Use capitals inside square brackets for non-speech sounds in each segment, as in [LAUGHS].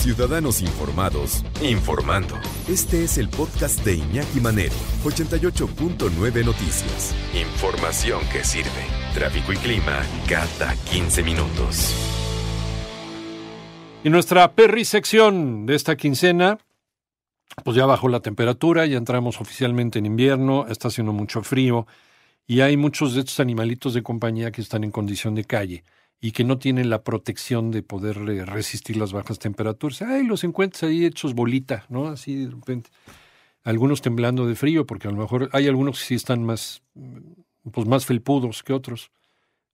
Ciudadanos Informados, informando. Este es el podcast de Iñaki Manero, 88.9 Noticias. Información que sirve. Tráfico y clima cada 15 minutos. Y nuestra perrisección de esta quincena, pues ya bajó la temperatura, ya entramos oficialmente en invierno, está haciendo mucho frío y hay muchos de estos animalitos de compañía que están en condición de calle y que no tienen la protección de poder resistir las bajas temperaturas. Ay, los encuentras ahí hechos bolita, ¿no? Así de repente. Algunos temblando de frío, porque a lo mejor hay algunos que sí están más, pues más felpudos que otros,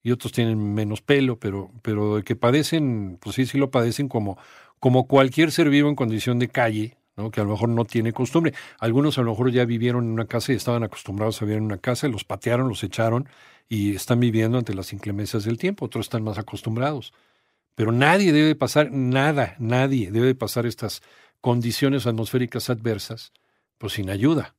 y otros tienen menos pelo, pero, pero que padecen, pues sí, sí lo padecen como, como cualquier ser vivo en condición de calle, que a lo mejor no tiene costumbre. Algunos a lo mejor ya vivieron en una casa y estaban acostumbrados a vivir en una casa, los patearon, los echaron y están viviendo ante las inclemencias del tiempo, otros están más acostumbrados. Pero nadie debe pasar, nada, nadie debe pasar estas condiciones atmosféricas adversas, pues sin ayuda.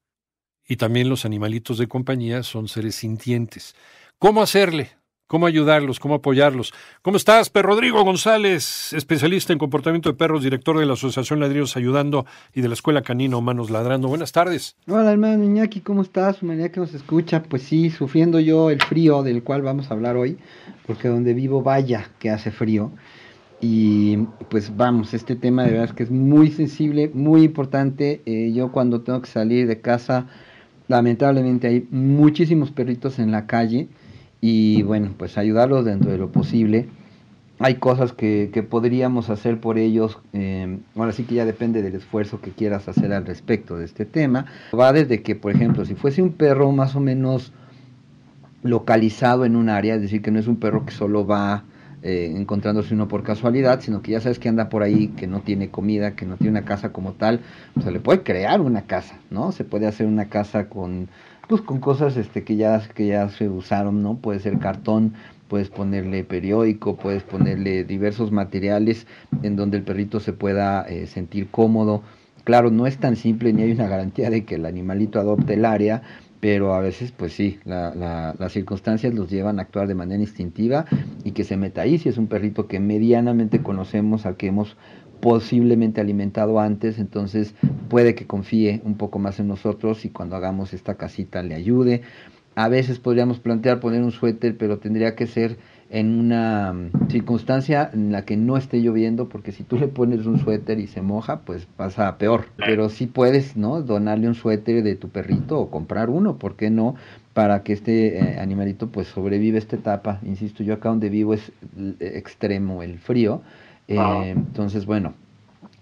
Y también los animalitos de compañía son seres sintientes. ¿Cómo hacerle? Cómo ayudarlos, cómo apoyarlos. ¿Cómo estás, Per Rodrigo González, especialista en comportamiento de perros, director de la Asociación Ladrillos Ayudando y de la Escuela Canina Humanos Ladrando? Buenas tardes. Hola, hermano Iñaki, ¿cómo estás? Humanidad que nos escucha. Pues sí, sufriendo yo el frío del cual vamos a hablar hoy, porque donde vivo, vaya que hace frío. Y pues vamos, este tema de verdad es que es muy sensible, muy importante. Eh, yo cuando tengo que salir de casa, lamentablemente hay muchísimos perritos en la calle y bueno, pues ayudarlos dentro de lo posible. Hay cosas que, que podríamos hacer por ellos, eh, ahora sí que ya depende del esfuerzo que quieras hacer al respecto de este tema. Va desde que, por ejemplo, si fuese un perro más o menos localizado en un área, es decir, que no es un perro que solo va eh, encontrándose uno por casualidad, sino que ya sabes que anda por ahí, que no tiene comida, que no tiene una casa como tal, pues se le puede crear una casa, ¿no? Se puede hacer una casa con pues con cosas este que ya que ya se usaron, ¿no? Puede ser cartón, puedes ponerle periódico, puedes ponerle diversos materiales en donde el perrito se pueda eh, sentir cómodo. Claro, no es tan simple ni hay una garantía de que el animalito adopte el área, pero a veces pues sí, las circunstancias los llevan a actuar de manera instintiva y que se meta ahí si es un perrito que medianamente conocemos, al que hemos posiblemente alimentado antes, entonces puede que confíe un poco más en nosotros y cuando hagamos esta casita le ayude. A veces podríamos plantear poner un suéter, pero tendría que ser en una mm, circunstancia en la que no esté lloviendo, porque si tú le pones un suéter y se moja, pues pasa peor. Pero sí puedes, ¿no? Donarle un suéter de tu perrito o comprar uno, ¿por qué no? Para que este eh, animalito pues sobreviva esta etapa. Insisto, yo acá donde vivo es extremo el frío eh, entonces, bueno,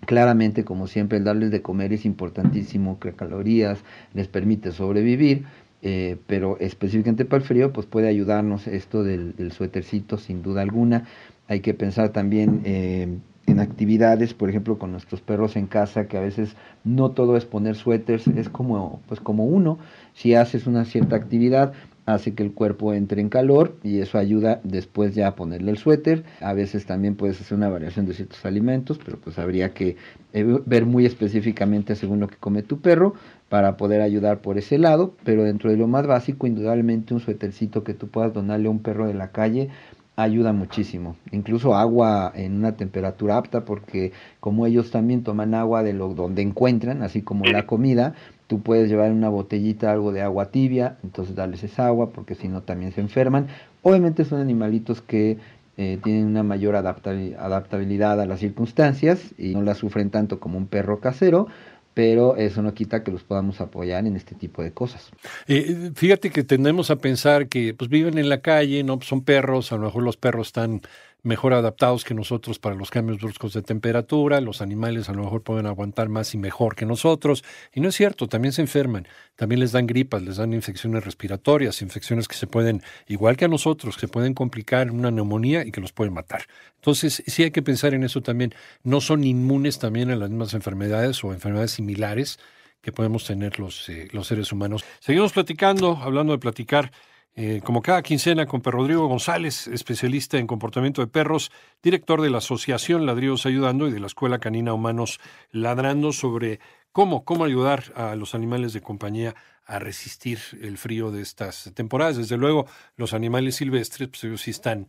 claramente, como siempre, el darles de comer es importantísimo, que calorías les permite sobrevivir, eh, pero específicamente para el frío, pues puede ayudarnos esto del, suétercito, sin duda alguna. Hay que pensar también eh, en actividades, por ejemplo, con nuestros perros en casa, que a veces no todo es poner suéteres, es como, pues como uno, si haces una cierta actividad, hace que el cuerpo entre en calor y eso ayuda después ya a ponerle el suéter. A veces también puedes hacer una variación de ciertos alimentos, pero pues habría que eh, ver muy específicamente según lo que come tu perro para poder ayudar por ese lado, pero dentro de lo más básico, indudablemente un suétercito que tú puedas donarle a un perro de la calle ayuda muchísimo. Incluso agua en una temperatura apta porque como ellos también toman agua de lo donde encuentran, así como la comida, tú puedes llevar en una botellita algo de agua tibia, entonces darles esa agua porque si no también se enferman. Obviamente son animalitos que eh, tienen una mayor adaptabilidad a las circunstancias y no la sufren tanto como un perro casero, pero eso no quita que los podamos apoyar en este tipo de cosas. Eh, fíjate que tendemos a pensar que pues viven en la calle, no son perros, a lo mejor los perros están mejor adaptados que nosotros para los cambios bruscos de temperatura, los animales a lo mejor pueden aguantar más y mejor que nosotros, y no es cierto, también se enferman, también les dan gripas, les dan infecciones respiratorias, infecciones que se pueden, igual que a nosotros, que pueden complicar una neumonía y que los pueden matar. Entonces, sí hay que pensar en eso también, no son inmunes también a las mismas enfermedades o enfermedades similares que podemos tener los, eh, los seres humanos. Seguimos platicando, hablando de platicar. Eh, como cada quincena con Per Rodrigo González, especialista en comportamiento de perros, director de la Asociación Ladrillos Ayudando y de la Escuela Canina Humanos Ladrando sobre cómo, cómo ayudar a los animales de compañía a resistir el frío de estas temporadas. Desde luego, los animales silvestres, pues ellos sí están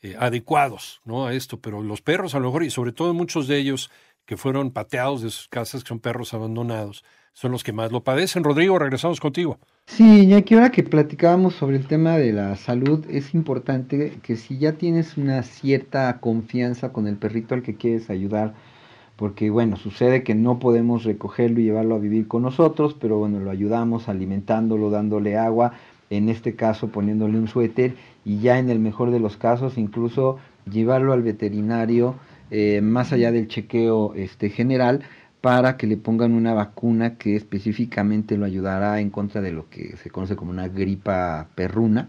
eh, adecuados ¿no? a esto, pero los perros a lo mejor, y sobre todo muchos de ellos que fueron pateados de sus casas, que son perros abandonados, son los que más lo padecen. Rodrigo, regresamos contigo. Sí, ya que ahora que platicábamos sobre el tema de la salud, es importante que si ya tienes una cierta confianza con el perrito al que quieres ayudar, porque bueno, sucede que no podemos recogerlo y llevarlo a vivir con nosotros, pero bueno, lo ayudamos alimentándolo, dándole agua, en este caso poniéndole un suéter y ya en el mejor de los casos incluso llevarlo al veterinario eh, más allá del chequeo este, general para que le pongan una vacuna que específicamente lo ayudará en contra de lo que se conoce como una gripa perruna.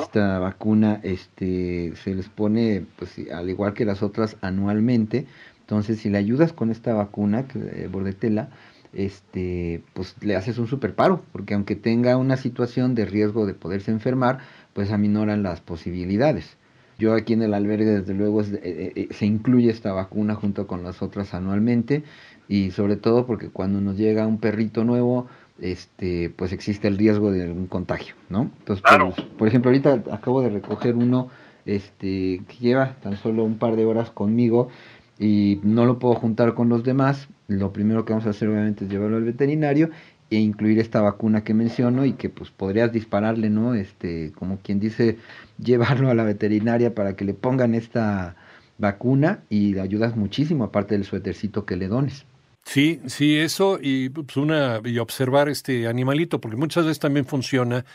Esta vacuna este, se les pone, pues, al igual que las otras, anualmente entonces, si le ayudas con esta vacuna, que, eh, bordetela, este, pues le haces un super paro, porque aunque tenga una situación de riesgo de poderse enfermar, pues aminoran las posibilidades. Yo aquí en el albergue, desde luego, eh, eh, se incluye esta vacuna junto con las otras anualmente, y sobre todo porque cuando nos llega un perrito nuevo, este, pues existe el riesgo de algún contagio, ¿no? Entonces, pues, por ejemplo, ahorita acabo de recoger uno, este, que lleva tan solo un par de horas conmigo, y no lo puedo juntar con los demás, lo primero que vamos a hacer obviamente es llevarlo al veterinario e incluir esta vacuna que menciono y que pues podrías dispararle, ¿no? Este, como quien dice, [LAUGHS] llevarlo a la veterinaria para que le pongan esta vacuna y le ayudas muchísimo aparte del suétercito que le dones. Sí, sí, eso y pues una y observar este animalito porque muchas veces también funciona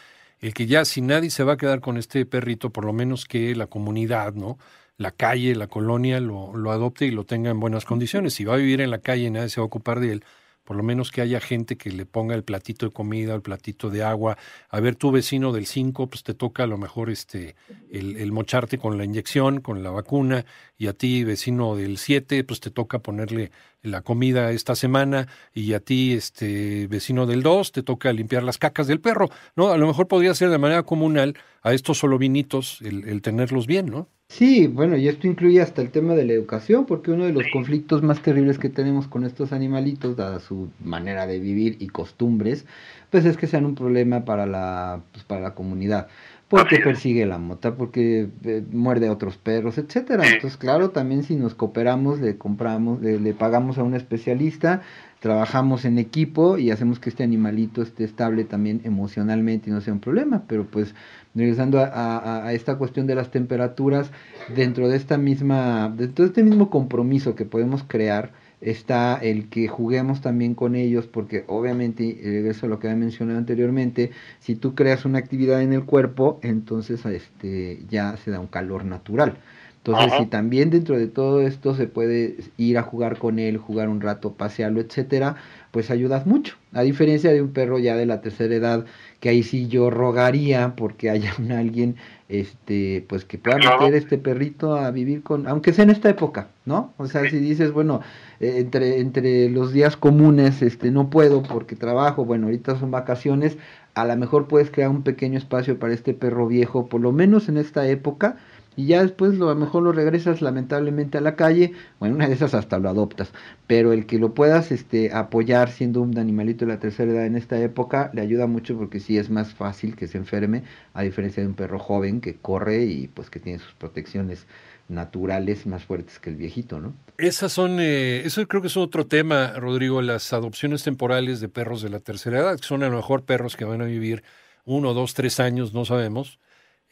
el que ya si nadie se va a quedar con este perrito, por lo menos que la comunidad, ¿no? la calle, la colonia lo, lo adopte y lo tenga en buenas condiciones. Si va a vivir en la calle y nadie se va a ocupar de él, por lo menos que haya gente que le ponga el platito de comida, el platito de agua. A ver, tu vecino del 5, pues te toca a lo mejor este, el, mocharte con la inyección, con la vacuna, y a ti, vecino del 7, pues te toca ponerle la comida esta semana, y a ti, este, vecino del 2, te toca limpiar las cacas del perro, ¿no? A lo mejor podría ser de manera comunal a estos solo vinitos el, el tenerlos bien, ¿no? Sí, bueno, y esto incluye hasta el tema de la educación, porque uno de los conflictos más terribles que tenemos con estos animalitos, dada su manera de vivir y costumbres, pues es que sean un problema para la, pues para la comunidad porque persigue la mota, porque eh, muerde a otros perros, etcétera. Entonces, claro, también si nos cooperamos, le compramos, le, le, pagamos a un especialista, trabajamos en equipo y hacemos que este animalito esté estable también emocionalmente y no sea un problema. Pero pues, regresando a, a, a esta cuestión de las temperaturas, dentro de esta misma, dentro de este mismo compromiso que podemos crear, está el que juguemos también con ellos, porque obviamente, eso es lo que había mencionado anteriormente, si tú creas una actividad en el cuerpo, entonces este, ya se da un calor natural. Entonces, si también dentro de todo esto se puede ir a jugar con él, jugar un rato, pasearlo, etcétera, pues ayudas mucho. A diferencia de un perro ya de la tercera edad, que ahí sí yo rogaría porque haya un alguien este pues que pueda meter este perrito a vivir con aunque sea en esta época no o sea si dices bueno eh, entre entre los días comunes este no puedo porque trabajo bueno ahorita son vacaciones a lo mejor puedes crear un pequeño espacio para este perro viejo por lo menos en esta época y ya después lo, a lo mejor lo regresas lamentablemente a la calle, bueno, una de esas hasta lo adoptas, pero el que lo puedas este, apoyar siendo un animalito de la tercera edad en esta época le ayuda mucho porque sí es más fácil que se enferme, a diferencia de un perro joven que corre y pues que tiene sus protecciones naturales más fuertes que el viejito, ¿no? Esas son, eh, eso creo que es otro tema, Rodrigo, las adopciones temporales de perros de la tercera edad, que son a lo mejor perros que van a vivir uno, dos, tres años, no sabemos,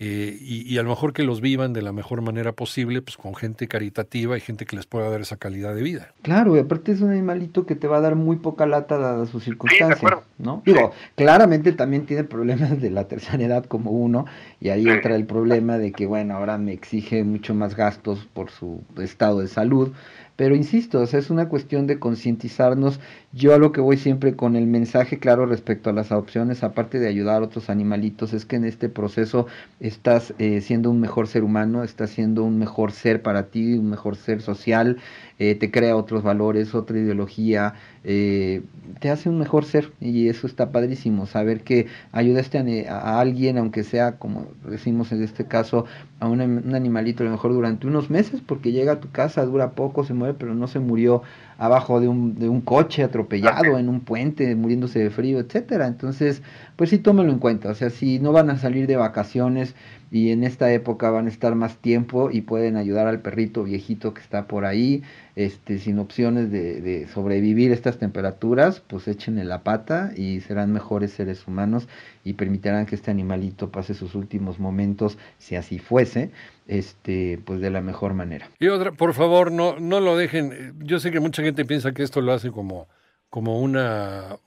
eh, y, y, a lo mejor que los vivan de la mejor manera posible, pues con gente caritativa y gente que les pueda dar esa calidad de vida. Claro, y aparte es un animalito que te va a dar muy poca lata dadas sus circunstancias, sí, ¿no? Digo, claramente también tiene problemas de la tercera edad como uno, y ahí entra el problema de que, bueno, ahora me exige mucho más gastos por su estado de salud, pero insisto, es una cuestión de concientizarnos. Yo a lo que voy siempre con el mensaje claro respecto a las adopciones, aparte de ayudar a otros animalitos, es que en este proceso estás eh, siendo un mejor ser humano, estás siendo un mejor ser para ti, un mejor ser social, eh, te crea otros valores, otra ideología, eh, te hace un mejor ser. Y eso está padrísimo, saber que ayudaste a, alguien, aunque sea como decimos en este caso, a un, un, animalito a lo mejor durante unos meses, porque llega a tu casa, dura poco, se muere, pero no se murió abajo de un, de un coche atropellado, en un puente, muriéndose de frío, etcétera. Entonces, pues sí, tómelo en cuenta, o sea, si no van a salir de vacaciones, y en esta época van a estar más tiempo y pueden ayudar al perrito viejito que está por ahí, este, sin opciones de, de sobrevivir estas temperaturas, pues échenle la pata y serán mejores seres humanos y permitirán que este animalito pase sus últimos momentos, si así fuese, este, pues de la mejor manera. Y otra, por favor, no, no lo dejen, yo sé que mucha gente piensa que esto lo hace como como una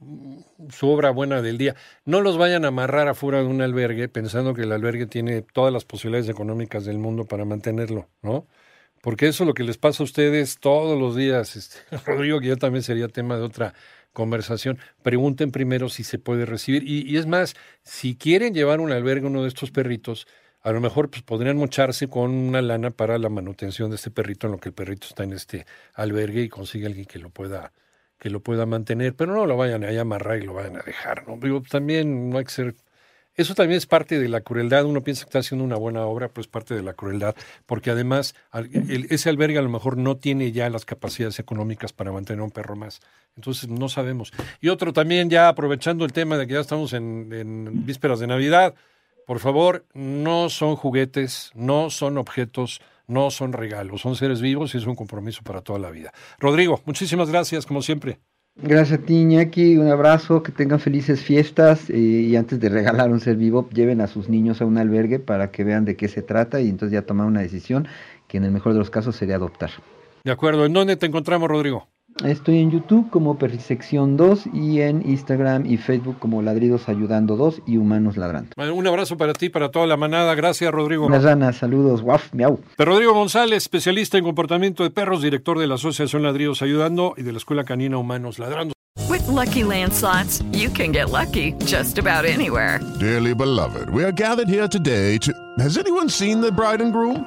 su obra buena del día. No los vayan a amarrar afuera de un albergue pensando que el albergue tiene todas las posibilidades económicas del mundo para mantenerlo, ¿no? Porque eso es lo que les pasa a ustedes todos los días. Este, [LAUGHS] Rodrigo, que ya también sería tema de otra conversación. Pregunten primero si se puede recibir. Y, y es más, si quieren llevar un albergue a uno de estos perritos, a lo mejor pues, podrían mocharse con una lana para la manutención de este perrito en lo que el perrito está en este albergue y consigue alguien que lo pueda que lo pueda mantener, pero no lo vayan a amarrar y lo vayan a dejar. ¿no? También no hay que ser... Eso también es parte de la crueldad. Uno piensa que está haciendo una buena obra, pues parte de la crueldad, porque además ese albergue a lo mejor no tiene ya las capacidades económicas para mantener un perro más. Entonces no sabemos. Y otro también, ya aprovechando el tema de que ya estamos en, en vísperas de Navidad, por favor, no son juguetes, no son objetos no son regalos, son seres vivos y es un compromiso para toda la vida. Rodrigo, muchísimas gracias, como siempre. Gracias a ti, Iñaki. Un abrazo, que tengan felices fiestas eh, y antes de regalar un ser vivo, lleven a sus niños a un albergue para que vean de qué se trata y entonces ya tomar una decisión que en el mejor de los casos sería adoptar. De acuerdo. ¿En dónde te encontramos, Rodrigo? Estoy en YouTube como Perrisección 2 y en Instagram y Facebook como Ladridos Ayudando 2 y Humanos Ladrando. Un abrazo para ti, para toda la manada. Gracias, Rodrigo. Las ranas, saludos. Guaf, miau. Rodrigo González, especialista en comportamiento de perros, director de la Asociación Ladridos Ayudando y de la Escuela Canina Humanos Ladrando. With lucky landslots, you can get lucky just about anywhere. Dearly beloved, we are gathered here today to. Has anyone seen the bride and groom?